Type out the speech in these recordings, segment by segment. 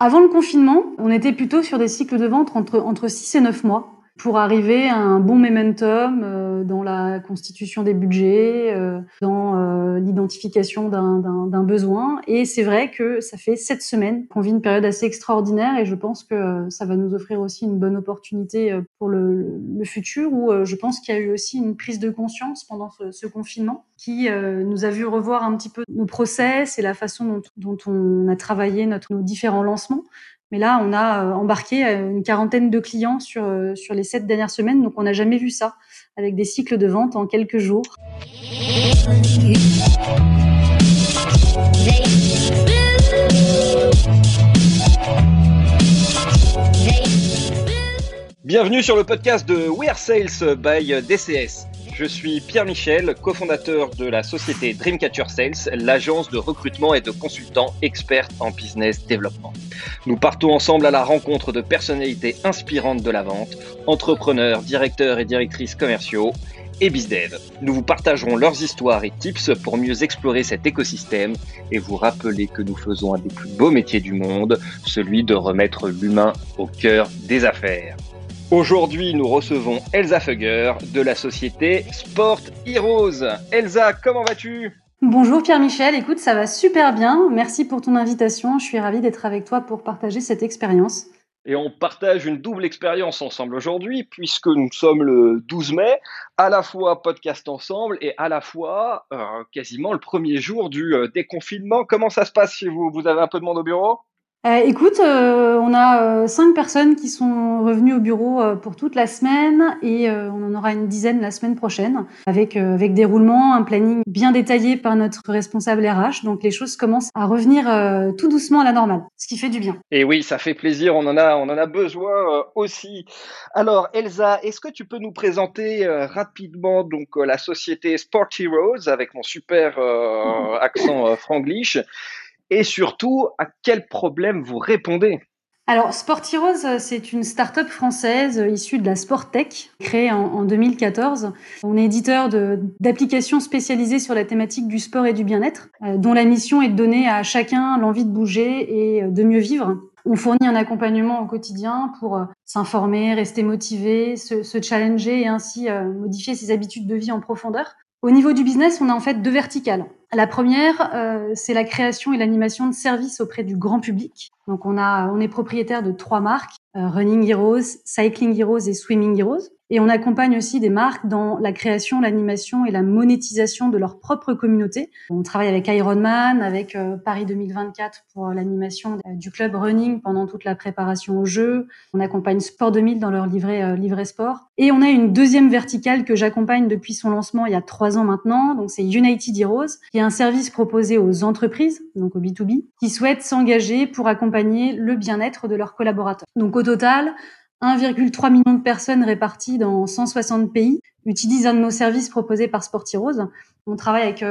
Avant le confinement, on était plutôt sur des cycles de vente entre, entre 6 et 9 mois pour arriver à un bon momentum euh, dans la constitution des budgets, euh, dans euh, l'identification d'un besoin. Et c'est vrai que ça fait sept semaines qu'on vit une période assez extraordinaire et je pense que ça va nous offrir aussi une bonne opportunité pour le, futur où je pense qu'il y a eu aussi une prise de conscience pendant ce, confinement qui nous a vu revoir un petit peu nos process et la façon dont, on a travaillé nos différents lancements. Mais là, on a euh, embarqué euh, une quarantaine de clients sur, euh, sur les sept dernières semaines, donc on n'a jamais vu ça, avec des cycles de vente en quelques jours. Bienvenue sur le podcast de We Are Sales by DCS. Je suis Pierre Michel, cofondateur de la société Dreamcatcher Sales, l'agence de recrutement et de consultants experts en business développement. Nous partons ensemble à la rencontre de personnalités inspirantes de la vente, entrepreneurs, directeurs et directrices commerciaux et bizdev. Nous vous partagerons leurs histoires et tips pour mieux explorer cet écosystème et vous rappeler que nous faisons un des plus beaux métiers du monde, celui de remettre l'humain au cœur des affaires. Aujourd'hui, nous recevons Elsa Fugger de la société Sport Heroes. Elsa, comment vas-tu? Bonjour Pierre-Michel, écoute, ça va super bien. Merci pour ton invitation. Je suis ravie d'être avec toi pour partager cette expérience. Et on partage une double expérience ensemble aujourd'hui, puisque nous sommes le 12 mai, à la fois podcast ensemble et à la fois euh, quasiment le premier jour du euh, déconfinement. Comment ça se passe chez vous? Vous avez un peu de monde au bureau? Écoute, euh, on a euh, cinq personnes qui sont revenues au bureau pour toute la semaine et on en aura une dizaine la semaine prochaine avec avec des roulements, un planning bien détaillé par notre responsable RH. Donc les choses commencent à revenir tout doucement à la normale, ce qui fait du bien. Et oui, ça fait plaisir. On en a on en a besoin aussi. Alors Elsa, est-ce que tu peux nous présenter rapidement donc la société Sport Heroes avec mon super accent franglish? Et surtout à quel problème vous répondez? Alors, Sportirose, c'est une start-up française issue de la Sporttech, créée en, 2014. On est éditeur d'applications spécialisées sur la thématique du sport et du bien-être, euh, dont la mission est de donner à chacun l'envie de bouger et de mieux vivre. On fournit un accompagnement au quotidien pour euh, s'informer, rester motivé, se, challenger et ainsi euh, modifier ses habitudes de vie en profondeur. Au niveau du business, on a en fait deux verticales. La première, euh, c'est la création et l'animation de services auprès du grand public. Donc on a, on est propriétaire de trois marques euh, Running Heroes, Cycling Heroes et Swimming Heroes. Et on accompagne aussi des marques dans la création, l'animation et la monétisation de leur propre communauté. On travaille avec Ironman, avec euh, Paris 2024 pour l'animation euh, du club running pendant toute la préparation au jeu. On accompagne Sport 2000 dans leur livret, livret sport. Et on a une deuxième verticale que j'accompagne depuis son lancement il y a trois ans maintenant. Donc c'est United Heroes, qui est un service proposé aux entreprises, donc au B2B, qui souhaitent s'engager pour accompagner le bien-être de leurs collaborateurs. Donc au total, 1,3 million de personnes réparties dans 160 pays utilisent un de nos services proposés par Sportirose. On travaille avec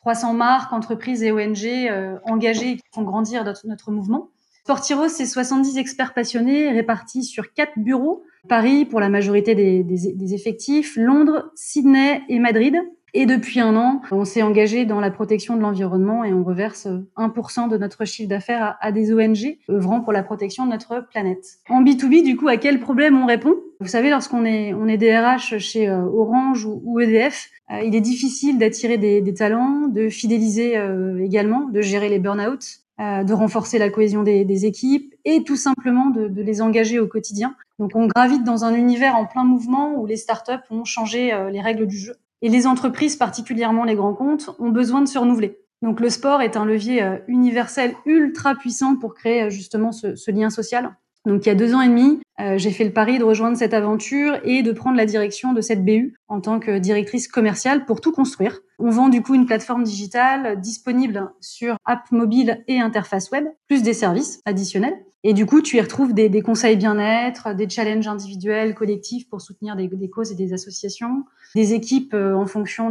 300 euh, marques, entreprises et ONG euh, engagées qui font grandir notre, notre mouvement. Sportirose, c'est 70 experts passionnés répartis sur quatre bureaux. Paris pour la majorité des, effectifs, Londres, Sydney et Madrid. Et depuis un an, on s'est engagé dans la protection de l'environnement et on reverse 1% de notre chiffre d'affaires à, des ONG œuvrant pour la protection de notre planète. En B2B, du coup, à quel problème on répond? Vous savez, lorsqu'on est, on est DRH chez euh, Orange ou, EDF, euh, il est difficile d'attirer des, des, talents, de fidéliser euh, également, de gérer les burn-out, de renforcer la cohésion des, des équipes et tout simplement de, de, les engager au quotidien. Donc on gravite dans un univers en plein mouvement où les startups ont changé les règles du jeu. Et les entreprises, particulièrement les grands comptes, ont besoin de se renouveler. Donc le sport est un levier euh, universel ultra puissant pour créer euh, justement ce, lien social. Donc il y a deux ans et demi, euh, j'ai fait le pari de rejoindre cette aventure et de prendre la direction de cette BU en tant que directrice commerciale pour tout construire. On vend du coup une plateforme digitale disponible sur app mobile et interface web, plus des services additionnels. Et du coup, tu y retrouves des, conseils bien-être, des challenges individuels, collectifs pour soutenir des, causes et des associations, des équipes euh, en fonction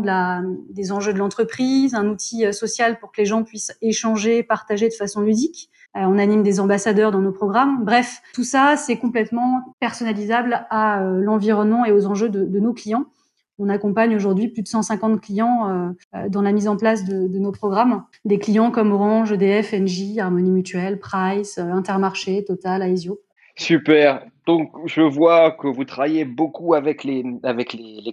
des enjeux de l'entreprise, un outil euh, social pour que les gens puissent échanger, partager de façon ludique. Euh, on anime des ambassadeurs dans nos programmes. Bref, tout ça, c'est complètement personnalisable à l'environnement et aux enjeux de nos clients. On accompagne aujourd'hui plus de 150 clients dans la mise en place de, nos programmes. Des clients comme Orange, EDF, Engie, Harmonie Mutuelle, Price, Intermarché, Total, Aesio. Super. Donc, je vois que vous travaillez beaucoup avec les,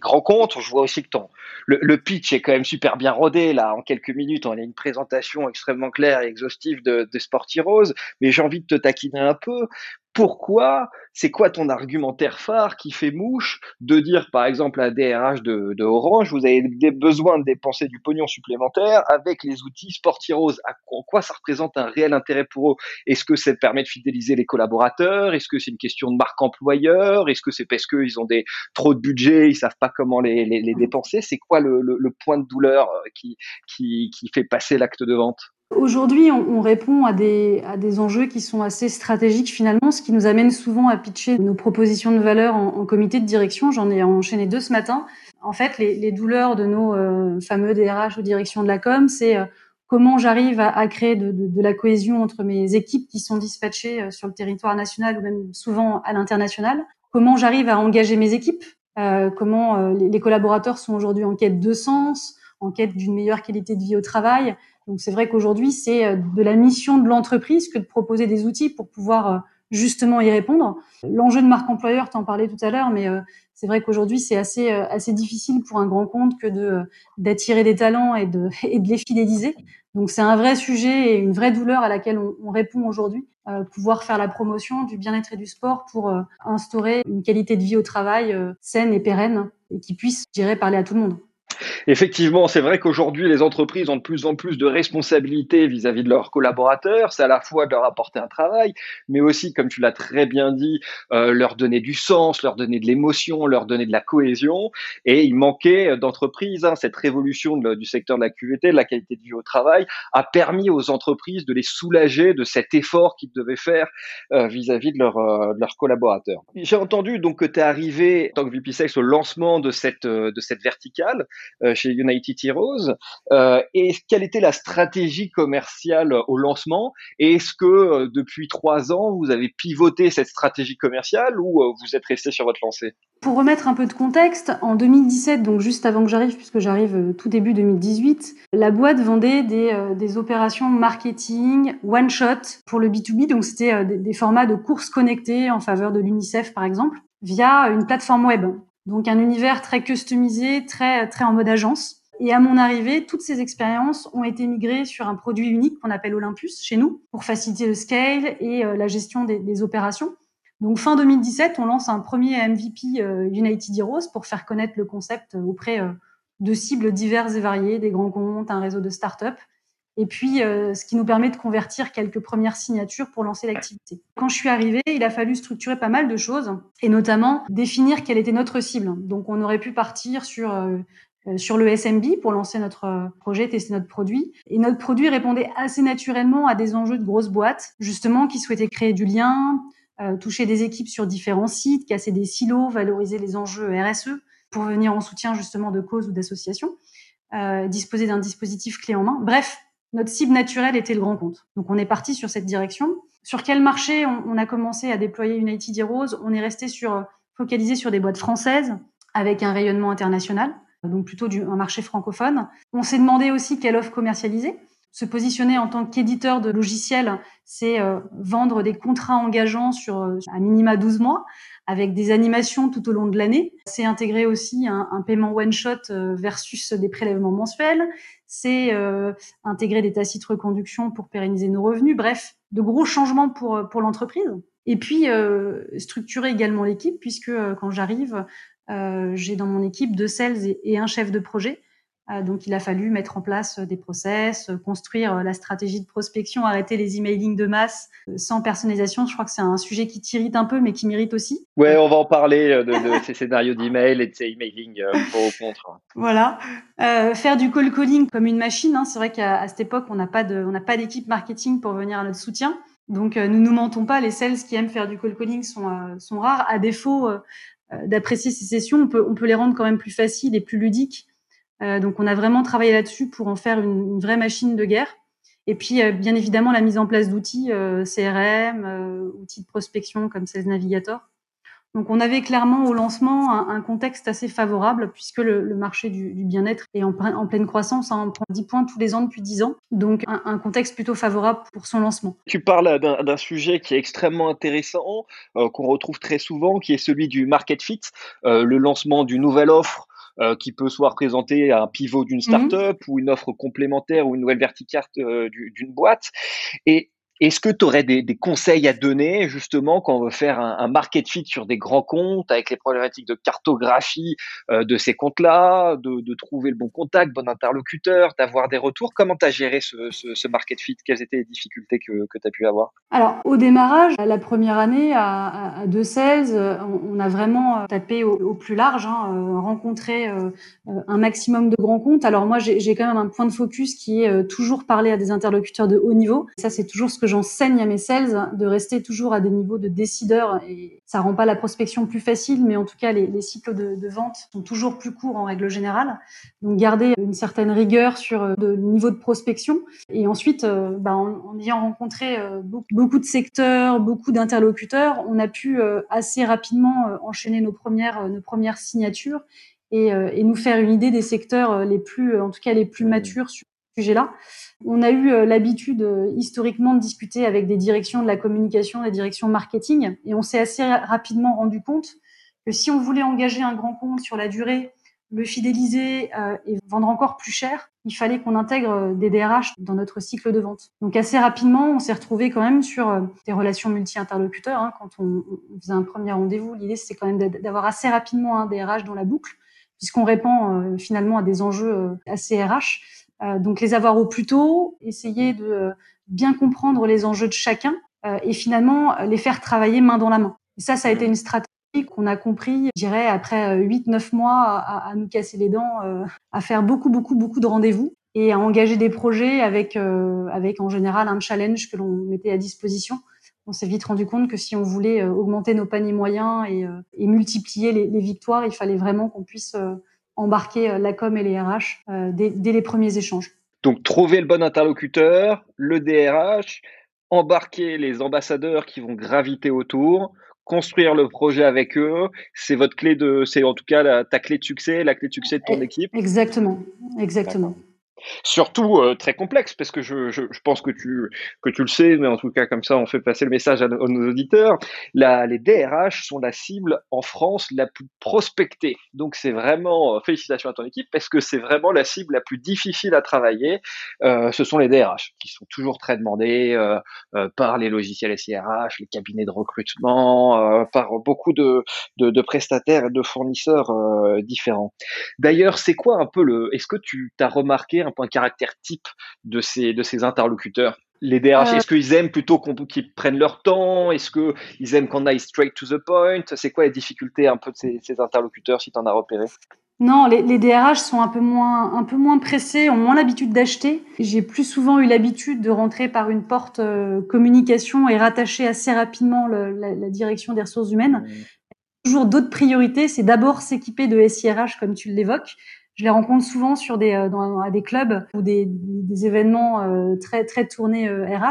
grands comptes. Je vois aussi que ton, le, pitch est quand même super bien rodé. Là, en quelques minutes, on a une présentation extrêmement claire et exhaustive de, de Sport Heroes. Mais j'ai envie de te taquiner un peu pourquoi, c'est quoi ton argumentaire phare qui fait mouche de dire, par exemple, à DRH de, de Orange, vous avez des besoin de dépenser du pognon supplémentaire avec les outils Sportirose. En quoi ça représente un réel intérêt pour eux? Est-ce que ça permet de fidéliser les collaborateurs? Est-ce que c'est une question de marque employeur? Est-ce que c'est parce qu'ils ont des trop de budget, ils savent pas comment les, les, les dépenser? C'est quoi le, point de douleur qui, qui, qui fait passer l'acte de vente? Aujourd'hui, on, répond à des, enjeux qui sont assez stratégiques finalement, ce qui nous amène souvent à pitcher nos propositions de valeur en, comité de direction. J'en ai enchaîné deux ce matin. En fait, les, douleurs de nos euh, fameux DRH ou direction de la com, c'est euh, comment j'arrive à, créer de, de, la cohésion entre mes équipes qui sont dispatchées euh, sur le territoire national ou même souvent à l'international. Comment j'arrive à engager mes équipes. comment les, les collaborateurs sont aujourd'hui en quête de sens, en quête d'une meilleure qualité de vie au travail donc c'est vrai qu'aujourd'hui, c'est euh, de la mission de l'entreprise que de proposer des outils pour pouvoir euh, justement y répondre. L'enjeu de marque employeur, tu en parlais tout à l'heure, mais euh, c'est vrai qu'aujourd'hui, c'est assez, assez difficile pour un grand compte que de, d'attirer des talents et de, et de les fidéliser. Donc c'est un vrai sujet et une vraie douleur à laquelle on, répond aujourd'hui. pouvoir faire la promotion du bien-être et du sport pour instaurer une qualité de vie au travail saine et pérenne et qui puisse, je dirais, parler à tout le monde. Effectivement, c'est vrai qu'aujourd'hui, les entreprises ont de plus en plus de responsabilités vis-à-vis de leurs collaborateurs. C'est à la fois de leur apporter un travail, mais aussi, comme tu l'as très bien dit, euh, leur donner du sens, leur donner de l'émotion, leur donner de la cohésion. Et il manquait d'entreprises. Hein. Cette révolution du secteur de la QVT, de la qualité de vie au travail, a permis aux entreprises de les soulager de cet effort qu'ils devaient faire euh, vis-à-vis de, euh, de, leurs collaborateurs. J'ai entendu donc que tu es arrivé en tant que VP Sales au lancement de cette, de cette verticale. Euh, chez United Heroes. Euh, et quelle était la stratégie commerciale au lancement? Et est-ce que euh, depuis trois ans, vous avez pivoté cette stratégie commerciale ou vous êtes resté sur votre lancée? Pour remettre un peu de contexte, en 2017, donc juste avant que j'arrive, puisque j'arrive tout début 2018, la boîte vendait des, opérations marketing one shot pour le B2B, donc c'était des formats de courses connectées en faveur de l'UNICEF par exemple, via une plateforme web. Donc un univers très customisé, très très en mode agence. Et à mon arrivée, toutes ces expériences ont été migrées sur un produit unique qu'on appelle Olympus chez nous pour faciliter le scale et euh, la gestion des, opérations. Donc fin 2017, on lance un premier MVP euh, United Heroes pour faire connaître le concept auprès euh, de cibles diverses et variées, des grands comptes, un réseau de start-up et puis euh, ce qui nous permet de convertir quelques premières signatures pour lancer l'activité. Quand je suis arrivée, il a fallu structurer pas mal de choses et notamment définir quelle était notre cible. Donc on aurait pu partir sur euh, euh, sur le SMB pour lancer notre projet, tester notre produit. Et notre produit répondait assez naturellement à des enjeux de grosses boîtes, justement, qui souhaitaient créer du lien, toucher des équipes sur différents sites, casser des silos, valoriser les enjeux RSE pour venir en soutien justement de causes ou d'associations, disposer d'un dispositif clé en main. Bref, notre cible naturelle était le grand compte. Donc on est parti sur cette direction. Sur quel marché on, a commencé à déployer United Heroes? On est resté sur focalisé sur des boîtes françaises avec un rayonnement international, donc plutôt un marché francophone. On s'est demandé aussi quelle offre commercialiser. Se positionner en tant qu'éditeur de logiciels, c'est euh, vendre des contrats engageants sur euh, un minima 12 mois avec des animations tout au long de l'année. C'est intégrer aussi un, un paiement one shot euh, versus des prélèvements mensuels c'est euh, intégrer des tacites reconduction pour pérenniser nos revenus. Bref, de gros changements pour, pour l'entreprise. Et puis, euh, structurer également l'équipe, puisque euh, quand j'arrive, j'ai dans mon équipe deux sales et un chef de projet euh, donc, il a fallu mettre en place euh, des process, euh, construire la stratégie de prospection, arrêter les emailing de masse sans personnalisation. Je crois que c'est un sujet qui t'irrite un peu, mais qui mérite aussi. Ouais, on va en parler de, ces scénarios d'email et de ces emailing pour ou contre. Voilà. Euh, faire du call calling comme une machine. Hein. C'est vrai qu'à cette époque, on n'a pas d'équipe marketing pour venir à notre soutien. Donc, nous nous mentons pas. Les sales qui aiment faire du call calling sont, sont rares. À défaut d'apprécier ces sessions, on peut, on peut les rendre quand même plus faciles et plus ludiques euh, donc on a vraiment travaillé là-dessus pour en faire une, vraie machine de guerre. Et puis euh, bien évidemment la mise en place d'outils euh, CRM, outils de prospection comme Sales Navigator. Donc on avait clairement au lancement un, contexte assez favorable puisque le, marché du, bien-être est en, pleine croissance, hein, on prend 10 points tous les ans depuis 10 ans. Donc un, contexte plutôt favorable pour son lancement. Tu parles d'un sujet qui est extrêmement intéressant, euh, qu'on retrouve très souvent, qui est celui du market fit, euh, le lancement d'une nouvelle offre euh, qui peut soit représenter un pivot d'une mhm. startup ou une offre complémentaire ou une nouvelle verticale d'une boîte. Et est-ce que tu aurais des, conseils à donner justement quand on veut faire un, market fit sur des grands comptes avec les problématiques de cartographie euh, de ces comptes-là, de, trouver le bon contact, bon interlocuteur, d'avoir des retours? Comment tu as géré ce, market fit? Quelles étaient les difficultés que, tu as pu avoir? Alors au démarrage, la première année à, à 216, on, a vraiment euh, tapé au, plus large, hein, euh, rencontré un maximum de grands comptes. Alors moi j'ai quand même un point de focus qui est toujours parler à des interlocuteurs de haut niveau. Ça c'est toujours ce que j'enseigne à mes sales de rester toujours à des niveaux de décideurs et ça rend pas la prospection plus facile, mais en tout cas les, cycles de, vente sont toujours plus courts en règle générale. Donc garder une certaine rigueur sur euh, le niveau de prospection et ensuite, euh, bah, en, ayant rencontré euh, beaucoup, de secteurs, beaucoup d'interlocuteurs, on a pu assez rapidement enchaîner nos premières nos premières signatures et, et, nous faire une idée des secteurs les plus, en tout cas les plus matures sur sujet-là. On a eu euh, l'habitude euh, historiquement de discuter avec des directions de la communication, des directions marketing, et on s'est assez rapidement rendu compte que si on voulait engager un grand compte sur la durée, le fidéliser euh, et vendre encore plus cher, il fallait qu'on intègre des DRH dans notre cycle de vente. Donc assez rapidement, on s'est retrouvé quand même sur des relations multi-interlocuteurs. Hein. Quand on, faisait un premier rendez-vous, l'idée c'est quand même d'avoir assez rapidement un DRH dans la boucle, puisqu'on répond finalement à des enjeux assez RH. Euh, donc les avoir au plus tôt, essayer de euh, bien comprendre les enjeux de chacun euh, et finalement les faire travailler main dans la main. Et ça, ça a été une stratégie qu'on a compris, je dirais, après 8-9 mois à, à, nous casser les dents, à faire beaucoup, beaucoup, beaucoup de rendez-vous et à engager des projets avec, avec en général un challenge que l'on mettait à disposition. On s'est vite rendu compte que si on voulait augmenter nos paniers moyens et, et multiplier les, les, victoires, il fallait vraiment qu'on puisse embarquer euh, la com et les RH euh, dès, les premiers échanges. Donc trouver le bon interlocuteur, le DRH, embarquer les ambassadeurs qui vont graviter autour, construire le projet avec eux, c'est votre clé de, c'est en tout cas ta clé de succès, la clé de succès de ton équipe. Exactement, exactement. Surtout euh, très complexe, parce que je, pense que tu, que tu le sais, mais en tout cas comme ça on fait passer le message à, nos auditeurs. La, les DRH sont la cible en France la plus prospectée. Donc c'est vraiment, euh, félicitations à ton équipe, parce que c'est vraiment la cible la plus difficile à travailler. Euh, ce sont les DRH, qui sont toujours très demandés par les logiciels SIRH, les cabinets de recrutement, par beaucoup de, de, de, prestataires et de fournisseurs différents. D'ailleurs, c'est quoi un peu le... Est-ce que tu t'as remarqué un point caractère type de ces, de ces interlocuteurs les DRH, euh. est-ce qu'ils aiment plutôt qu'ils prennent leur temps? Est-ce qu'ils aiment qu'on aille straight to the point? C'est quoi les difficultés un peu de ces, interlocuteurs si tu en as repéré? Non, les, les, DRH sont un peu moins, un peu moins pressés, ont moins l'habitude d'acheter. J'ai plus souvent eu l'habitude de rentrer par une porte euh, communication et rattacher assez rapidement la, la, direction des ressources humaines. Mmh. Toujours d'autres priorités, c'est d'abord s'équiper de SIRH comme tu l'évoques, je les rencontre souvent sur des, euh, à des clubs ou des, des événements euh, très, très tournés RH. Euh,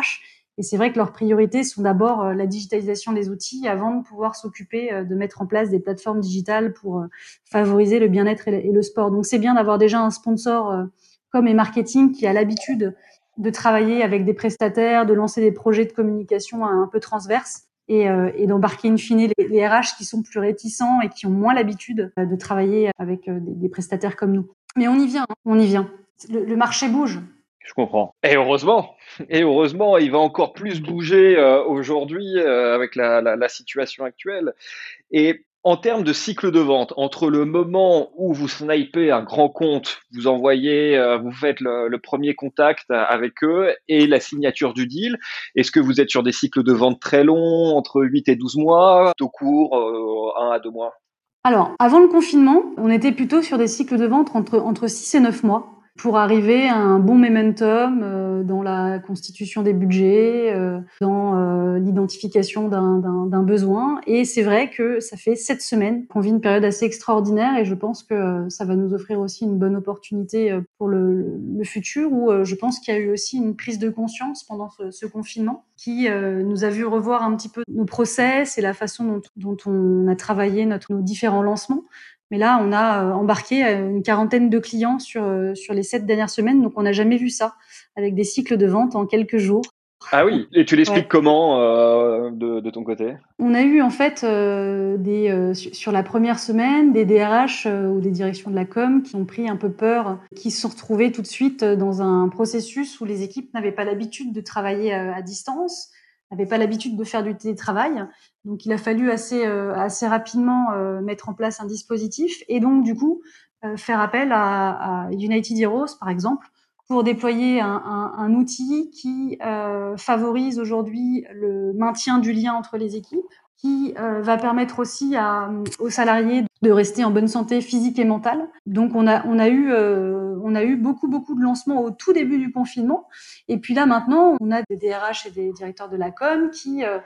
et c'est vrai que leurs priorités sont d'abord la digitalisation des outils avant de pouvoir s'occuper de mettre en place des plateformes digitales pour favoriser le bien-être et, le sport. Donc c'est bien d'avoir déjà un sponsor comme et marketing qui a l'habitude de travailler avec des prestataires, de lancer des projets de communication un peu transverses et, euh, et d'embarquer in fine les, les, RH qui sont plus réticents et qui ont moins l'habitude euh, de travailler avec euh, des, prestataires comme nous. Mais on y vient, hein. on y vient. Le, marché bouge. Je comprends. Et heureusement, et heureusement, il va encore plus bouger aujourd'hui avec la, la, situation actuelle. Et en termes de cycle de vente, entre le moment où vous snipez un grand compte, vous envoyez, euh, vous faites le, premier contact avec eux et la signature du deal, est-ce que vous êtes sur des cycles de vente très longs, entre 8 et 12 mois, tout court, euh, 1 à 2 mois? Alors, avant le confinement, on était plutôt sur des cycles de vente entre, entre 6 et 9 mois. Pour arriver à un bon momentum euh, dans la constitution des budgets, euh, dans euh, l'identification d'un besoin. Et c'est vrai que ça fait sept semaines qu'on vit une période assez extraordinaire et je pense que ça va nous offrir aussi une bonne opportunité pour le, le futur où je pense qu'il y a eu aussi une prise de conscience pendant ce, ce confinement qui nous a vu revoir un petit peu nos process et la façon dont, dont on a travaillé notre, nos différents lancements. Mais là, on a euh, embarqué euh, une quarantaine de clients sur, euh, sur les sept dernières semaines, donc on n'a jamais vu ça, avec des cycles de vente en quelques jours. Ah oui, et tu l'expliques comment de, de, ton côté? On a eu en fait des, sur la première semaine des DRH ou des directions de la com qui ont pris un peu peur, qui se sont retrouvés tout de suite dans un processus où les équipes n'avaient pas l'habitude de travailler à distance, n'avaient pas l'habitude de faire du télétravail. Donc, il a fallu assez, euh, assez rapidement euh, mettre en place un dispositif et donc, du coup, euh, faire appel à, United Heroes, par exemple, pour déployer un, outil qui favorise aujourd'hui le maintien du lien entre les équipes, qui va permettre aussi aux salariés de rester en bonne santé physique et mentale. Donc on a, on a, eu, on a eu beaucoup, beaucoup de lancements au tout début du confinement. Et puis là maintenant, on a des DRH et des directeurs de la com qui euh,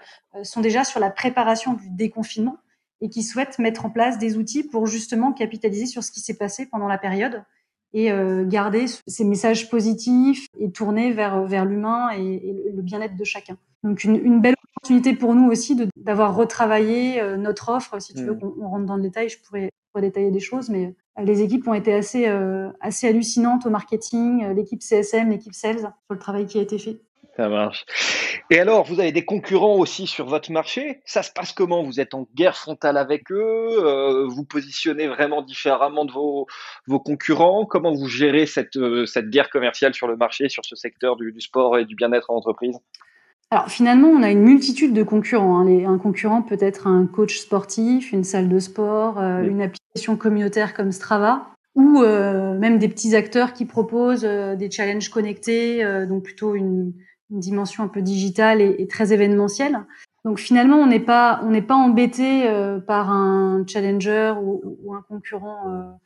sont déjà sur la préparation du déconfinement et qui souhaitent mettre en place des outils pour justement capitaliser sur ce qui s'est passé pendant la période et garder ces messages positifs et tourner vers, vers l'humain et, le bien-être de chacun. Donc une belle opportunité pour nous aussi d'avoir retravaillé euh, notre offre. Si tu veux mm. qu'on rentre dans le détail, je pourrais, détailler des choses, mais euh, les équipes ont été assez, euh, assez hallucinantes au marketing, l'équipe CSM, l'équipe sales, sur le travail qui a été fait. Ça marche. Et alors, vous avez des concurrents aussi sur votre marché? Ça se passe comment? Vous êtes en guerre frontale avec eux Vous positionnez vraiment différemment de vos, vos concurrents? Comment vous gérez cette, cette guerre commerciale sur le marché, sur ce secteur du, du sport et du bien-être en entreprise? Alors finalement, on a une multitude de concurrents. Hein. un concurrent peut être un coach sportif, une salle de sport, euh, une application communautaire comme Strava, ou euh, même des petits acteurs qui proposent euh, des challenges connectés, donc plutôt une, dimension un peu digitale et, très événementielle. Donc finalement, on n'est pas on n'est pas embêté par un challenger ou, ou un concurrent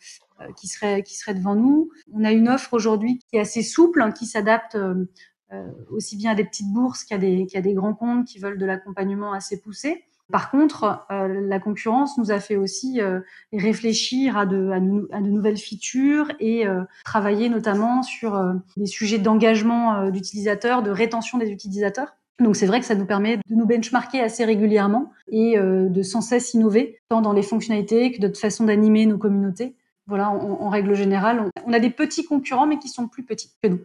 qui serait qui serait devant nous. On a une offre aujourd'hui qui est assez souple, hein, qui s'adapte euh, aussi bien à des petites bourses qu'à des, des grands comptes qui veulent de l'accompagnement assez poussé. Par contre, euh, la concurrence nous a fait aussi euh, réfléchir à de, à, de, nouvelles features et travailler notamment sur des sujets d'engagement d'utilisateurs, de rétention des utilisateurs. Donc c'est vrai que ça nous permet de nous benchmarker assez régulièrement et de sans cesse innover, tant dans les fonctionnalités que notre façon d'animer nos communautés. Voilà, en, règle générale, on, a des petits concurrents mais qui sont plus petits que nous.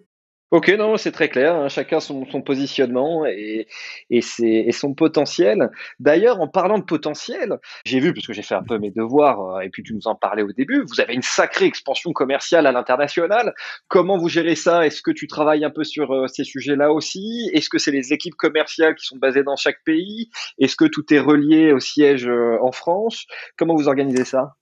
Ok, non, c'est très clair. Hein. chacun son, son positionnement et, et, et, son potentiel. D'ailleurs, en parlant de potentiel, j'ai vu, parce que j'ai fait un peu mes devoirs, euh, et puis tu nous en parlais au début, vous avez une sacrée expansion commerciale à l'international. Comment vous gérez ça? Est-ce que tu travailles un peu sur euh, ces sujets-là aussi? Est-ce que c'est les équipes commerciales qui sont basées dans chaque pays? Est-ce que tout est relié au siège euh, en France? Comment vous organisez ça?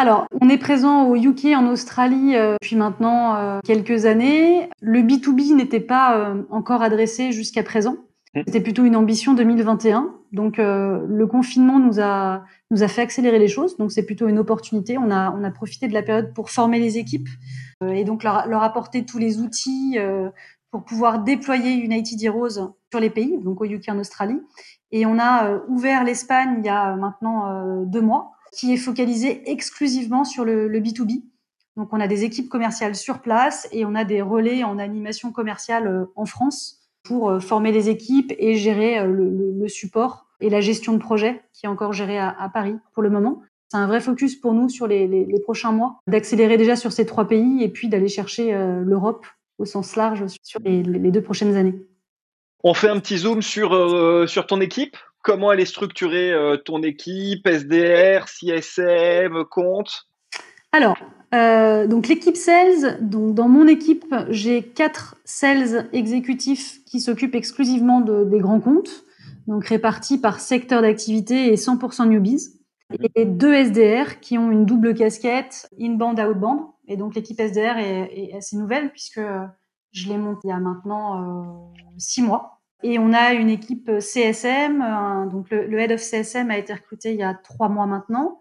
Alors, on est présent au UK, en Australie, euh, depuis maintenant euh, quelques années. Le B2B n'était pas euh, encore adressé jusqu'à présent. Mmh. C'était plutôt une ambition 2021. Donc, le confinement nous a, nous a fait accélérer les choses. Donc, c'est plutôt une opportunité. On a, on a profité de la période pour former les équipes et donc leur, leur, apporter tous les outils pour pouvoir déployer United Heroes sur les pays, donc au UK, en Australie. Et on a ouvert l'Espagne il y a maintenant deux mois qui est focalisé exclusivement sur le, le, B2B. Donc, on a des équipes commerciales sur place et on a des relais en animation commerciale euh, en France pour euh, former les équipes et gérer euh, le, support et la gestion de projet qui est encore gérée à, Paris pour le moment. C'est un vrai focus pour nous sur les, prochains mois, d'accélérer déjà sur ces trois pays et puis d'aller chercher l'Europe au sens large sur les, deux prochaines années. On fait un petit zoom sur ton équipe? Comment elle est structurée, euh, ton équipe, SDR, CSM, compte? Alors, euh, donc l'équipe sales, donc dans mon équipe, j'ai quatre sales exécutifs qui s'occupent exclusivement de, des grands comptes, donc répartis par secteur d'activité et 100% newbies, et deux SDR qui ont une double casquette inbound outbound. Et donc l'équipe SDR est, assez nouvelle puisque je l'ai montée il y a maintenant euh, six mois. Et on a une équipe CSM. donc le, head of CSM a été recruté il y a trois mois maintenant.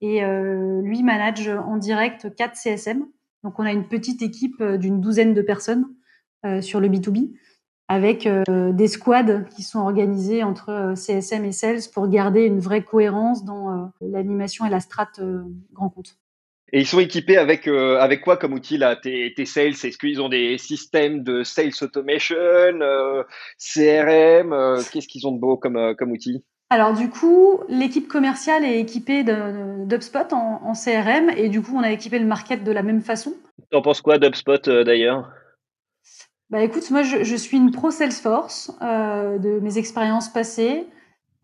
Et euh, lui manage en direct quatre CSM. Donc on a une petite équipe d'une douzaine de personnes sur le B2B avec des squads qui sont organisés entre CSM et Sales pour garder une vraie cohérence dans l'animation et la strate grand compte. Et ils sont équipés avec euh, avec quoi comme outil là tes, tes sales? Est-ce qu'ils ont des systèmes de sales automation, euh, CRM euh, Qu'est-ce qu'ils ont de beau comme comme outil? Alors du coup, l'équipe commerciale est équipée d'UpSpot en, en, CRM et du coup, on a équipé le market de la même façon. T'en penses quoi d'UpSpot d'ailleurs? Bah écoute, moi je, je, suis une pro Salesforce de mes expériences passées.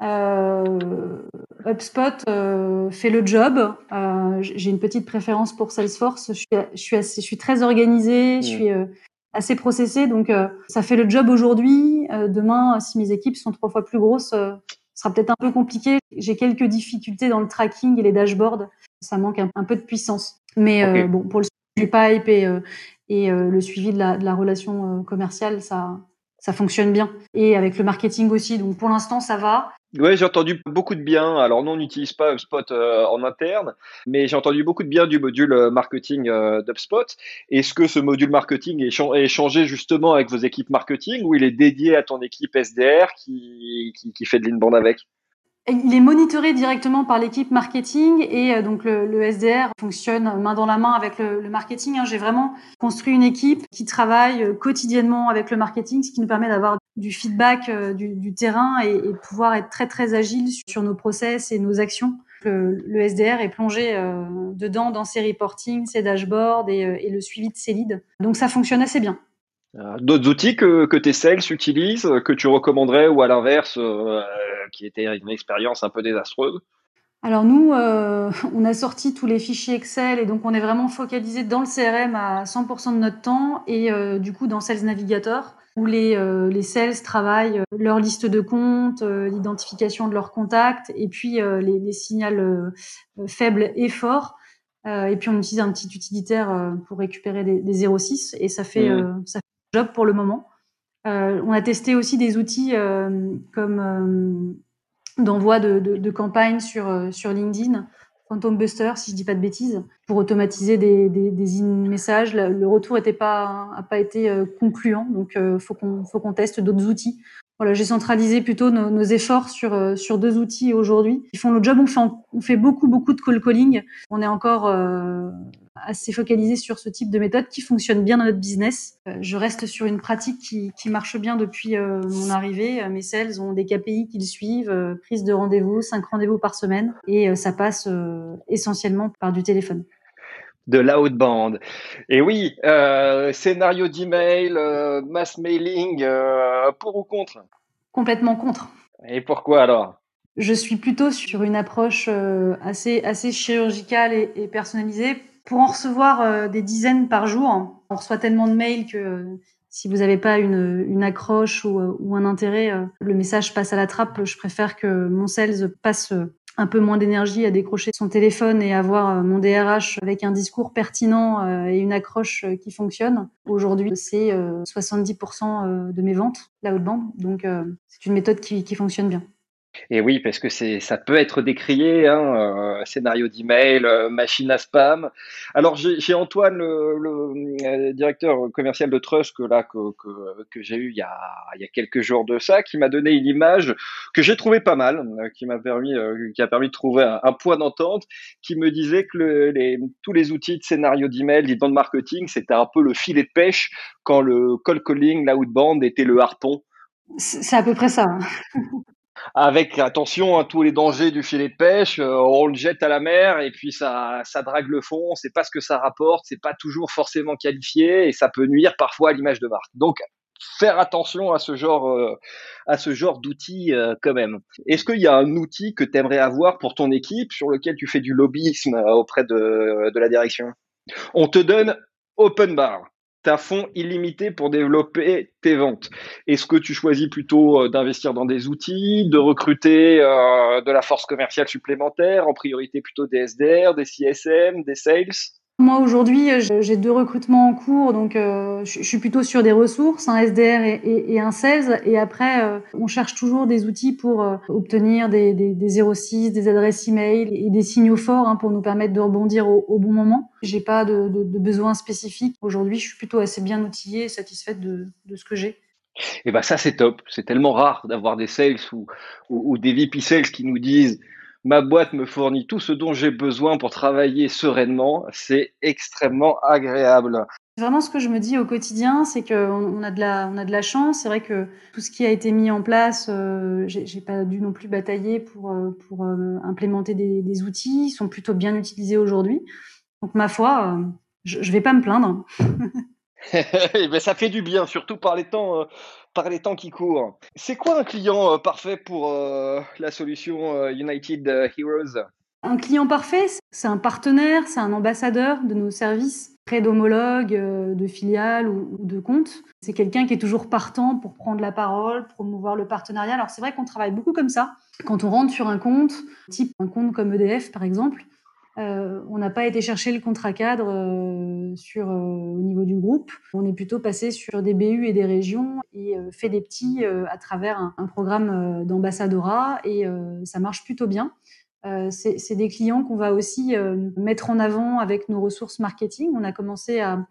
Euh, HubSpot euh, fait le job. Euh, j'ai une petite préférence pour Salesforce. Je suis, je suis, assez, je suis très organisée, je suis assez processée, donc ça fait le job aujourd'hui. demain, si mes équipes sont trois fois plus grosses, ce sera peut-être un peu compliqué. J'ai quelques difficultés dans le tracking et les dashboards. Ça manque un, peu de puissance. Mais bon, pour le suivi du pipe et, et le suivi de la, de la relation commerciale, ça, ça fonctionne bien. Et avec le marketing aussi. Donc pour l'instant, ça va. Oui, j'ai entendu beaucoup de bien. Alors, nous, on n'utilise pas HubSpot euh, en interne, mais j'ai entendu beaucoup de bien du module euh, marketing euh, d'HubSpot. Est-ce que ce module marketing est, changé justement avec vos équipes marketing ou il est dédié à ton équipe SDR qui, qui, fait de l'inbound avec? Il est monitoré directement par l'équipe marketing et euh, donc le, SDR fonctionne main dans la main avec le, marketing. Hein. J'ai vraiment construit une équipe qui travaille quotidiennement avec le marketing, ce qui nous permet d'avoir du feedback euh, du, du terrain et, et, pouvoir être très très agile sur nos process et nos actions. Le, le SDR est plongé dedans dans ses reporting, ses dashboards et, et le suivi de ses leads. Donc ça fonctionne assez bien. D'autres outils que, que tes sales utilisent, que tu recommanderais ou à l'inverse, euh, qui était une expérience un peu désastreuse? Alors nous, euh, on a sorti tous les fichiers Excel et donc on est vraiment focalisé dans le CRM à 100% de notre temps et euh, du coup dans Sales Navigator où les, les sales travaillent leur liste de comptes, l'identification de leurs contacts et puis les, les signaux faibles et forts. et puis on utilise un petit utilitaire pour récupérer des, des 06 et ça fait, mmh. ça fait job pour le moment. Euh, on a testé aussi des outils euh, comme euh, d'envoi de, de, de campagnes sur, sur LinkedIn, Phantom Buster, si je dis pas de bêtises, pour automatiser des, des, des messages. Le retour n'était pas, pas été concluant, donc faut qu'on faut qu'on teste d'autres outils. Voilà, j'ai centralisé plutôt nos, nos, efforts sur sur deux outils aujourd'hui. Ils font le job. On fait on fait beaucoup beaucoup de call calling. On est encore assez focalisé sur ce type de méthode qui fonctionne bien dans notre business. Euh, je reste sur une pratique qui, qui marche bien depuis euh, mon arrivée. Euh, mes sales ont des KPI qu'ils suivent, prise de rendez-vous, cinq rendez-vous par semaine, et ça passe essentiellement par du téléphone de l'outbound. Et oui, euh, scénario d'email, euh, mass mailing, euh, pour ou contre? Complètement contre. Et pourquoi alors? Je suis plutôt sur une approche assez, assez chirurgicale et, et personnalisée pour en recevoir euh, des dizaines par jour, on reçoit tellement de mails que euh, si vous n'avez pas une, accroche ou, euh, un intérêt, le message passe à la trappe. Je préfère que mon sales passe un peu moins d'énergie à décrocher son téléphone et avoir mon DRH avec un discours pertinent et une accroche qui fonctionne. Aujourd'hui, c'est 70% de mes ventes, la haute bande. Donc, c'est une méthode qui fonctionne bien. Et oui, parce que c'est, ça peut être décrié, hein, euh, scénario d'email, euh, machine à spam. Alors j'ai, Antoine, le, euh, directeur commercial de Trust que j'ai eu il y, a, quelques jours de ça, qui m'a donné une image que j'ai trouvé pas mal, qui m'a permis, a permis de trouver un, point d'entente, qui me disait que tous les outils de scénario d'email, de marketing, c'était un peu le filet de pêche quand le call calling, l'outbound était le harpon. C'est à peu près ça. Hein. avec attention à tous les dangers du filet de pêche, euh, on le jette à la mer et puis ça, ça drague le fond, on sait pas ce que ça rapporte, c'est pas toujours forcément qualifié et ça peut nuire parfois à l'image de marque. Donc faire attention à ce genre euh, à ce genre d'outils euh, quand même. Est-ce qu'il y a un outil que tu aimerais avoir pour ton équipe sur lequel tu fais du lobbyisme auprès de, de la direction? On te donne open bar ta fonds illimité pour développer tes ventes. Est-ce que tu choisis plutôt euh, d'investir dans des outils, de recruter euh, de la force commerciale supplémentaire, en priorité plutôt des SDR, des CSM, des sales? Moi aujourd'hui, j'ai deux recrutements en cours, donc euh, je suis plutôt sur des ressources, un SDR et, un 16. Et après, euh, on cherche toujours des outils pour euh, obtenir des, des, 06, des adresses email et des signaux forts hein, pour nous permettre de rebondir au, bon moment. J'ai pas de, de, besoins spécifiques. Aujourd'hui, je suis plutôt assez bien outillée et satisfaite de, de ce que j'ai. Et ben ça c'est top. C'est tellement rare d'avoir des sales ou, ou des VP sales qui nous disent ma boîte me fournit tout ce dont j'ai besoin pour travailler sereinement. C'est extrêmement agréable. Vraiment, ce que je me dis au quotidien, c'est qu'on a de la, on a de la chance. C'est vrai que tout ce qui a été mis en place, euh, j'ai pas dû non plus batailler pour euh, pour euh, implémenter des, outils. Ils sont plutôt bien utilisés aujourd'hui. Donc ma foi, je, je vais pas me plaindre. Eh ben, ça fait du bien, surtout par les temps par les temps qui courent. C'est quoi un client euh, parfait pour euh, la solution euh, United Heroes? Un client parfait, c'est un partenaire, c'est un ambassadeur de nos services près d'homologues, de filiales ou, de comptes. C'est quelqu'un qui est toujours partant pour prendre la parole, promouvoir le partenariat. Alors c'est vrai qu'on travaille beaucoup comme ça. Quand on rentre sur un compte, type un compte comme EDF par exemple, euh, on n'a pas été chercher le contrat cadre euh, sur, euh, au niveau du groupe. On est plutôt passé sur des BU et des régions et fait des petits à travers un, programme d'ambassadora et ça marche plutôt bien. c'est des clients qu'on va aussi mettre en avant avec nos ressources marketing. On a commencé à,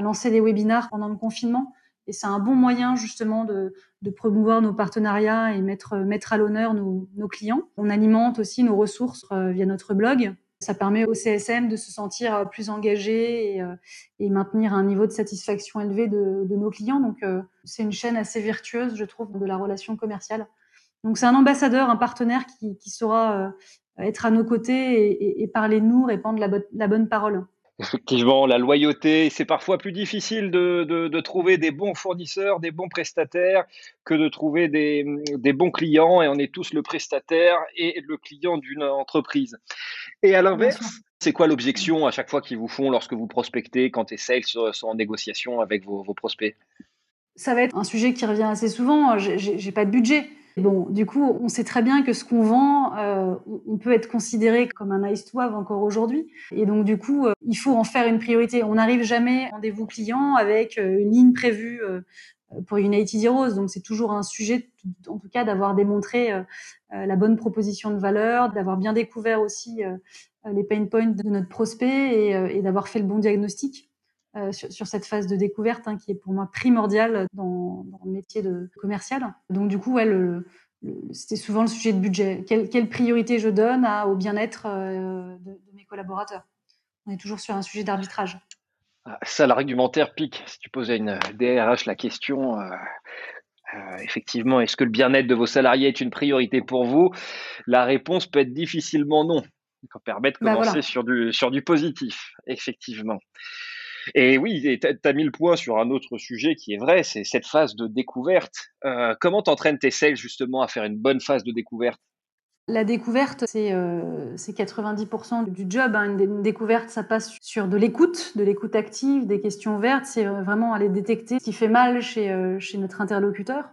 lancer des webinars pendant le confinement et c'est un bon moyen justement de, promouvoir nos partenariats et mettre, mettre à l'honneur nos, nos, clients. On alimente aussi nos ressources via notre blog ça permet au CSM de se sentir euh, plus engagé euh, et, maintenir un niveau de satisfaction élevé de, nos clients. Donc, euh, c'est une chaîne assez vertueuse, je trouve, de la relation commerciale. Donc, c'est un ambassadeur, un partenaire qui, saura être à nos côtés et, parler de nous, répandre la bonne parole. Effectivement, la loyauté, c'est parfois plus difficile de, trouver des bons fournisseurs, des bons prestataires, que de trouver des, bons clients, et on est tous le prestataire et le client d'une entreprise. Et à l'inverse, c'est quoi l'objection à chaque fois qu'ils vous font lorsque vous prospectez, quand les sales sont en négociation avec vos, vos prospects? Ça va être un sujet qui revient assez souvent, j'ai pas de budget. Bon, du coup, on sait très bien que ce qu'on vend, euh, on peut être considéré comme un nice to have encore aujourd'hui. Et donc, du coup, euh, il faut en faire une priorité. On n'arrive jamais rendez-vous client avec euh, une ligne prévue pour United Heroes. Donc, c'est toujours un sujet, en tout cas, d'avoir démontré la bonne proposition de valeur, d'avoir bien découvert aussi les pain points de notre prospect et d'avoir fait le bon diagnostic. Euh, sur, cette phase de découverte hein, qui est pour moi primordiale dans, le métier de commercial. Donc du coup, c'était souvent le sujet de budget. Quelle, priorité je donne au bien-être euh, de, mes collaborateurs? On est toujours sur un sujet d'arbitrage. Ah, ça, l'argumentaire pique. Si tu posais à une DRH la question, euh, effectivement, est-ce que le bien-être de vos salariés est une priorité pour vous? La réponse peut être difficilement non. Ça permet de bah, commencer sur, du, sur du positif, effectivement. Et oui, tu as mis le point sur un autre sujet qui est vrai, c'est cette phase de découverte. Euh, comment t'entraînes tes sales justement à faire une bonne phase de découverte? La découverte, c'est 90% euh, du job. Hein. Une, découverte, ça passe sur de l'écoute, de l'écoute active, des questions ouvertes. C'est euh, vraiment aller détecter ce qui fait mal chez, chez notre interlocuteur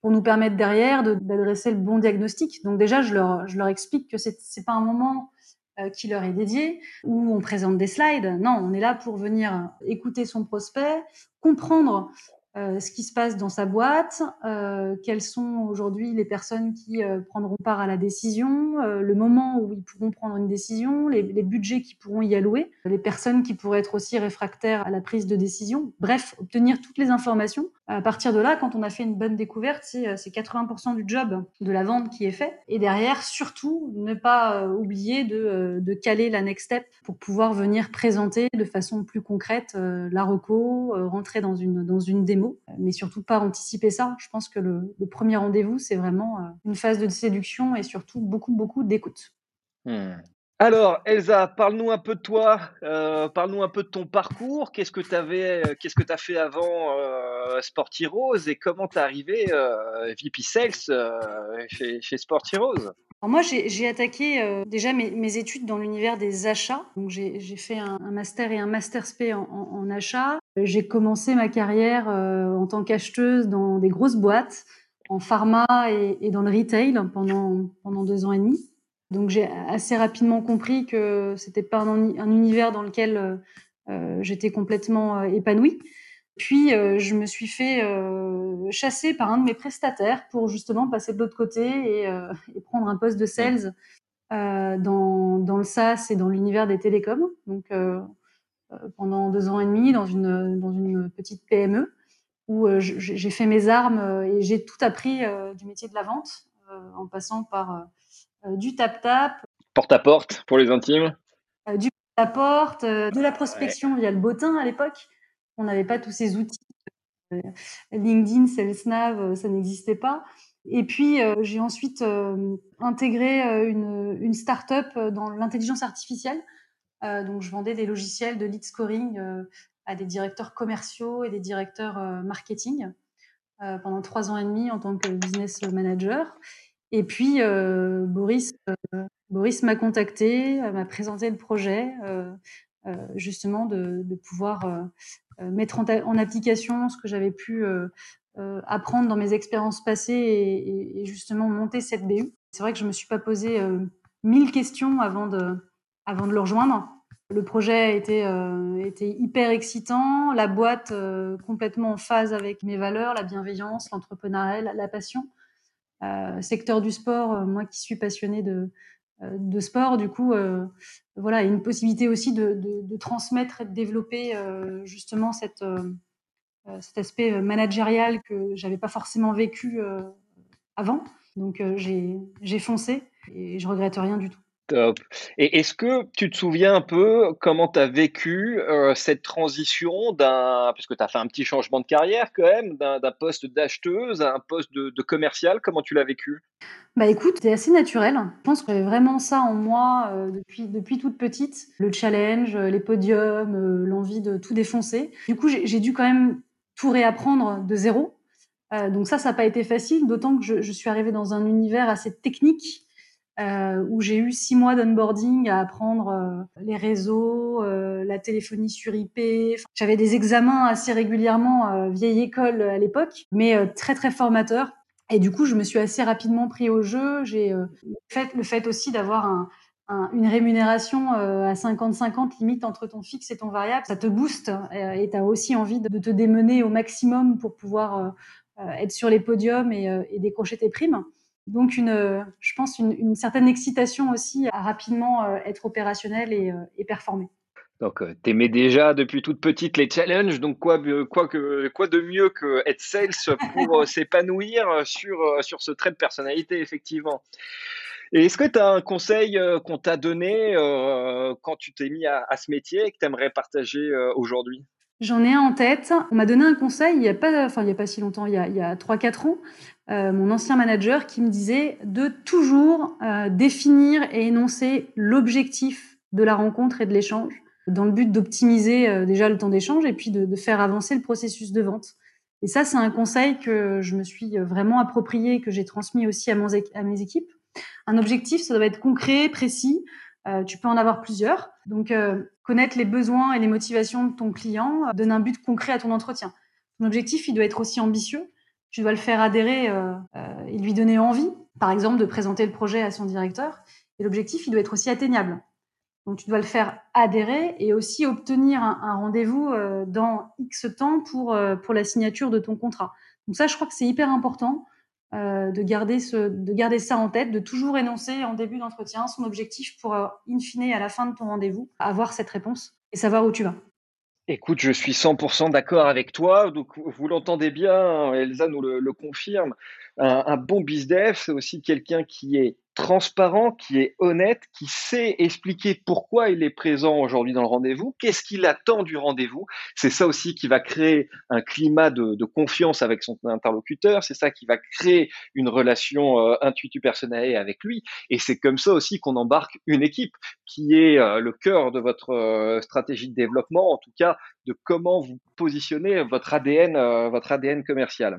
pour nous permettre derrière d'adresser le bon diagnostic. Donc déjà, je leur, explique que c'est pas un moment euh, qui leur est dédié, où on présente des slides. Non, on est là pour venir écouter son prospect, comprendre euh, ce qui se passe dans sa boîte, euh, quelles sont aujourd'hui les personnes qui euh, prendront part à la décision, euh, le moment où ils pourront prendre une décision, les, les, budgets qui pourront y allouer, les personnes qui pourraient être aussi réfractaires à la prise de décision. Bref, obtenir toutes les informations. À partir de là, quand on a fait une bonne découverte, c'est 80% du job de la vente qui est fait. Et derrière, surtout, ne pas oublier de, de caler la next step pour pouvoir venir présenter de façon plus concrète la reco, rentrer dans une, dans une démo mais surtout pas anticiper ça. Je pense que le, premier rendez-vous, c'est vraiment euh, une phase de séduction et surtout beaucoup, beaucoup d'écoute. Hmm. Alors, Elsa, parle-nous un peu de toi, euh, parle-nous un peu de ton parcours. Qu'est-ce que tu avais, euh, qu'est-ce que fait avant euh, Sport et comment tu es arrivé VP Sales chez, chez Sport Heroes? Moi, j'ai attaqué déjà mes, études dans l'univers des achats. J'ai fait un, master et un master SP en, en, achat. J'ai commencé ma carrière en tant qu'acheteuse dans des grosses boîtes, en pharma et, et, dans le retail pendant, pendant deux ans et demi. Donc j'ai assez rapidement compris que c'était pas un, un, univers dans lequel j'étais complètement épanouie. Puis je me suis fait chasser par un de mes prestataires pour justement passer de l'autre côté et, et, prendre un poste de sales dans, dans, le SaaS et dans l'univers des télécoms. Donc pendant deux ans et demi dans une, dans une petite PME où j'ai fait mes armes et j'ai tout appris du métier de la vente en passant par du tap-tap. Porte-à-porte pour les intimes Du porte-à-porte, de la prospection via le bottin à l'époque. On n'avait pas tous ces outils. LinkedIn, SalesNav, ça n'existait pas. Et puis, j'ai ensuite intégré une, une start-up dans l'intelligence artificielle. donc, je vendais des logiciels de lead scoring à des directeurs commerciaux et des directeurs marketing pendant trois ans et demi en tant que business manager. Et puis, Boris, Boris m'a contacté, m'a présenté le projet, justement de, de pouvoir mettre en, application ce que j'avais pu apprendre dans mes expériences passées et, justement monter cette BU. C'est vrai que je ne me suis pas posé mille questions avant de, avant de le rejoindre. Le projet était, était hyper excitant, la boîte complètement en phase avec mes valeurs, la bienveillance, l'entrepreneuriat, la, passion. Secteur du sport, moi qui suis passionnée de, de sport, du coup, voilà, une possibilité aussi de, de, transmettre et de développer justement cette, cet aspect managérial que j'avais pas forcément vécu avant. Donc j'ai foncé et je regrette rien du tout. Top. Et est-ce que tu te souviens un peu comment tu as vécu cette transition d'un, puisque tu as fait un petit changement de carrière quand même, d'un poste d'acheteuse à un poste de, commercial, comment tu l'as vécu? Bah écoute, c'est assez naturel. Je pense que j'avais vraiment ça en moi depuis, depuis toute petite. Le challenge, les podiums, l'envie de tout défoncer. Du coup, j'ai dû quand même tout réapprendre de zéro. donc ça, ça n'a pas été facile, d'autant que je suis arrivée dans un univers assez technique euh, où j'ai eu six mois d'onboarding à apprendre euh, les réseaux, euh, la téléphonie sur IP. J'avais des examens assez régulièrement, vieille école à l'époque, mais très très formateur. Et du coup, je me suis assez rapidement pris au jeu. J'ai fait le fait aussi d'avoir un, un, une rémunération à 50-50 limite entre ton fixe et ton variable, ça te booste et tu as aussi envie de, te démener au maximum pour pouvoir être sur les podiums et décrocher tes primes. Donc, une, je pense, une, une, certaine excitation aussi à rapidement euh, être opérationnel et, euh, et performer. Donc, euh, tu aimais déjà depuis toute petite les challenges, donc quoi, quoi, que, quoi de mieux que être sales pour s'épanouir sur, sur ce trait de personnalité, effectivement. Et est-ce que tu as un conseil qu'on t'a donné quand tu t'es mis à, à, ce métier et que tu aimerais partager aujourd'hui? J'en ai un en tête. On m'a donné un conseil il n'y a, pas, enfin, il y a pas si longtemps, il y a, il y a 3-4 ans, euh, mon ancien manager qui me disait de toujours euh, définir et énoncer l'objectif de la rencontre et de l'échange dans le but d'optimiser euh, déjà le temps d'échange et puis de, faire avancer le processus de vente. Et ça, c'est un conseil que je me suis vraiment approprié, que j'ai transmis aussi à, à mes équipes. Un objectif, ça doit être concret, précis. Euh, tu peux en avoir plusieurs. Donc, connaître les besoins et les motivations de ton client donne un but concret à ton entretien. Ton objectif, il doit être aussi ambitieux tu dois le faire adhérer euh, euh, et lui donner envie, par exemple, de présenter le projet à son directeur. Et l'objectif, il doit être aussi atteignable. Donc, tu dois le faire adhérer et aussi obtenir un, rendez-vous euh, dans X temps pour, pour la signature de ton contrat. Donc ça, je crois que c'est hyper important de, garder ce, de garder ça en tête, de toujours énoncer en début d'entretien son objectif pour, in fine, à la fin de ton rendez-vous, avoir cette réponse et savoir où tu vas. Écoute, je suis 100% d'accord avec toi. Donc, vous l'entendez bien, Elsa nous le confirme. Un, un bon bizdev, c'est aussi quelqu'un qui est transparent, qui est honnête, qui sait expliquer pourquoi il est présent aujourd'hui dans le rendez-vous, qu'est-ce qu'il attend du rendez-vous. C'est ça aussi qui va créer un climat de, de confiance avec son interlocuteur, c'est ça qui va créer une relation euh, personnelle avec lui, et c'est comme ça aussi qu'on embarque une équipe qui est euh, le cœur de votre euh, stratégie de développement, en tout cas de comment vous positionnez votre ADN, euh, votre ADN commercial.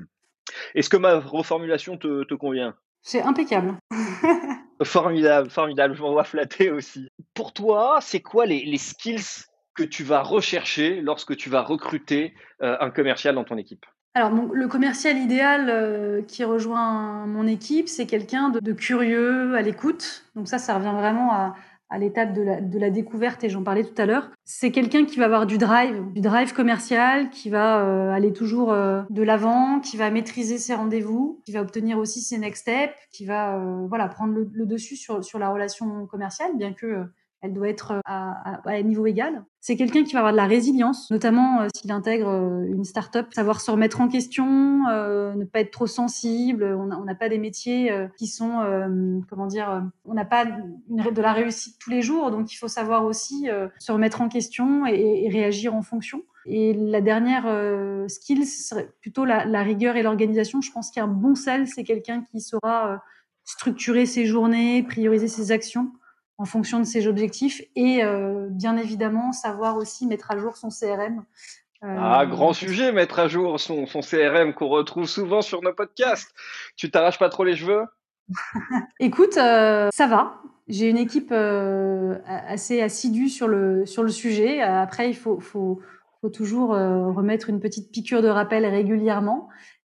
Est-ce que ma reformulation te, te convient? C'est impeccable. formidable, formidable. Je m'en vois flatter aussi. Pour toi, c'est quoi les, les, skills que tu vas rechercher lorsque tu vas recruter euh, un commercial dans ton équipe? Alors, le commercial idéal euh, qui rejoint mon équipe, c'est quelqu'un de, curieux, à l'écoute. Donc ça, ça revient vraiment à, l'étape de la, découverte et j'en parlais tout à l'heure. C'est quelqu'un qui va avoir du drive, du drive commercial, qui va euh, aller toujours euh, de l'avant, qui va maîtriser ses rendez-vous, qui va obtenir aussi ses next steps, qui va voilà prendre le, dessus sur, sur la relation commerciale, bien que elle doit être euh, à, à, niveau égal. C'est quelqu'un qui va avoir de la résilience, notamment euh, s'il intègre euh, une start-up, savoir se remettre en question, ne pas être trop sensible. On n'a pas des métiers qui sont, comment dire, on n'a pas de la réussite tous les jours, donc il faut savoir aussi se remettre en question et, réagir en fonction. Et la dernière skill, ce serait plutôt la, la rigueur et l'organisation. Je pense qu'un bon sel, c'est quelqu'un qui saura structurer ses journées, prioriser ses actions en fonction de ses objectifs et euh, bien évidemment savoir aussi mettre à jour son CRM. Euh, ah, grand sujet, mettre à jour son, son CRM qu'on retrouve souvent sur nos podcasts. Tu t'arraches pas trop les cheveux? Écoute, euh, ça va. J'ai une équipe assez assidue sur le, sur le sujet. Après, il faut, faut, faut toujours remettre une petite piqûre de rappel régulièrement.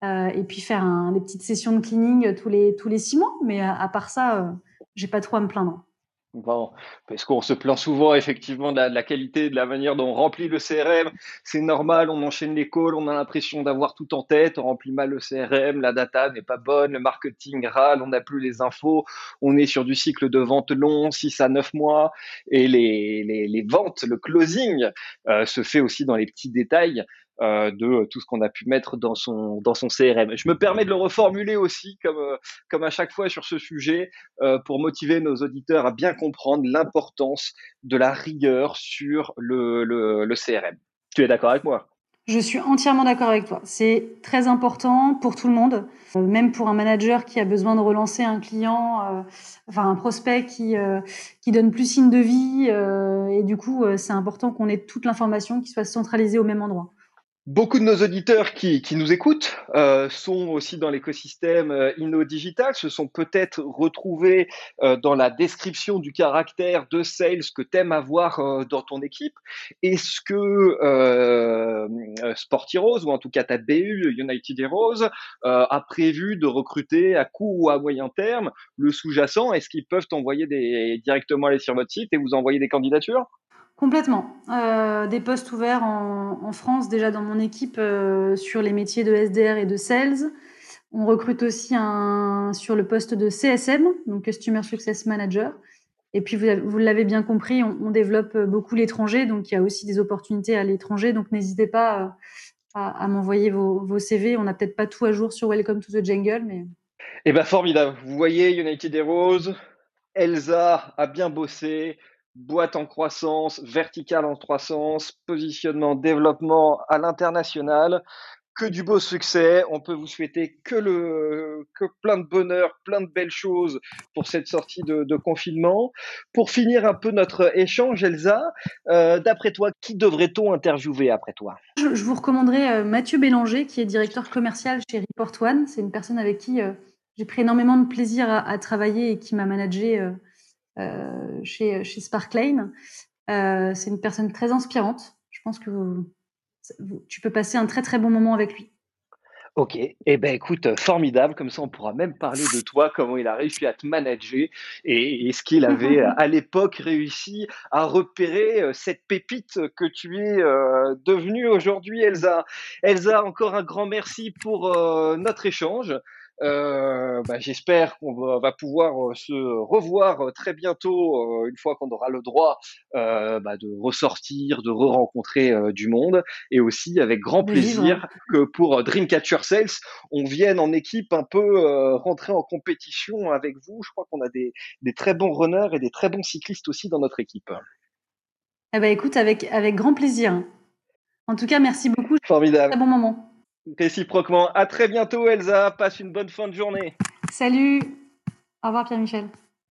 et puis faire un, des petites sessions de cleaning tous les, tous les six mois. Mais à, à part ça, j'ai pas trop à me plaindre. Bon, parce qu'on se plaint souvent effectivement de la, qualité, de la manière dont on remplit le CRM. C'est normal, on enchaîne les calls, on a l'impression d'avoir tout en tête, on remplit mal le CRM, la data n'est pas bonne, le marketing râle, on n'a plus les infos, on est sur du cycle de vente long, 6 à 9 mois, et les, les, les ventes, le closing euh, se fait aussi dans les petits détails. Euh, de tout ce qu'on a pu mettre dans son dans son CRM. Je me permets de le reformuler aussi comme euh, comme à chaque fois sur ce sujet euh, pour motiver nos auditeurs à bien comprendre l'importance de la rigueur sur le, le, le CRM. Tu es d'accord avec moi? Je suis entièrement d'accord avec toi. C'est très important pour tout le monde, même pour un manager qui a besoin de relancer un client, enfin un prospect qui qui donne plus signe de vie. et du coup, c'est important qu'on ait toute l'information qui soit centralisée au même endroit. Beaucoup de nos auditeurs qui, qui nous écoutent euh, sont aussi dans l'écosystème euh, Inno Digital, se sont peut-être retrouvés euh, dans la description du caractère de sales que tu aimes avoir euh, dans ton équipe. Est-ce que Sport Heroes, ou en tout cas ta BU United Heroes, a prévu de recruter à court ou à moyen terme le sous-jacent? Est-ce qu'ils peuvent t'envoyer directement aller sur votre site et vous envoyer des candidatures? Complètement. Euh, des postes ouverts en, France, déjà dans mon équipe, euh, sur les métiers de SDR et de sales. On recrute aussi sur le poste de CSM, donc Customer Success Manager. Et puis, vous, l'avez bien compris, on, développe beaucoup l'étranger, donc il y a aussi des opportunités à l'étranger. Donc, n'hésitez pas euh, à, m'envoyer vos, vos, CV. On n'a peut-être pas tout à jour sur Welcome to the Jungle, mais. Eh bien, formidable. Vous voyez, United Heroes, Elsa a bien bossé boîte en croissance, verticale en croissance, positionnement, développement à l'international. Que du beau succès. On peut vous souhaiter que le, que plein de bonheur, plein de belles choses pour cette sortie de, confinement. Pour finir un peu notre échange, Elsa, euh, d'après toi, qui devrait-on interviewer après toi? Je, vous recommanderais euh, Mathieu Bélanger, qui est directeur commercial chez Report One. C'est une personne avec qui euh, j'ai pris énormément de plaisir à, travailler et qui m'a managé chez, chez Sparklane. Euh, c'est une personne très inspirante. Je pense que tu peux passer un très très bon moment avec lui. Ok, eh ben écoute, formidable, comme ça on pourra même parler de toi, comment il a réussi à te manager et, ce qu'il avait à l'époque réussi à repérer euh, cette pépite que tu es devenue aujourd'hui, Elsa. Elsa, encore un grand merci pour notre échange. Euh, bah, j'espère qu'on va, pouvoir euh, se revoir euh, très bientôt, une fois qu'on aura le droit bah, de ressortir, de re-rencontrer du monde, et aussi avec grand plaisir que pour Dreamcatcher Sales, on vienne en équipe un peu rentrer en compétition avec vous. Je crois qu'on a des, très bons runners et des très bons cyclistes aussi dans notre équipe. Eh ben, écoute, avec, avec grand plaisir. En tout cas, merci beaucoup. Formidable. Très bon moment. Réciproquement. À très bientôt, Elsa. Passe une bonne fin de journée. Salut. Au revoir, Pierre-Michel.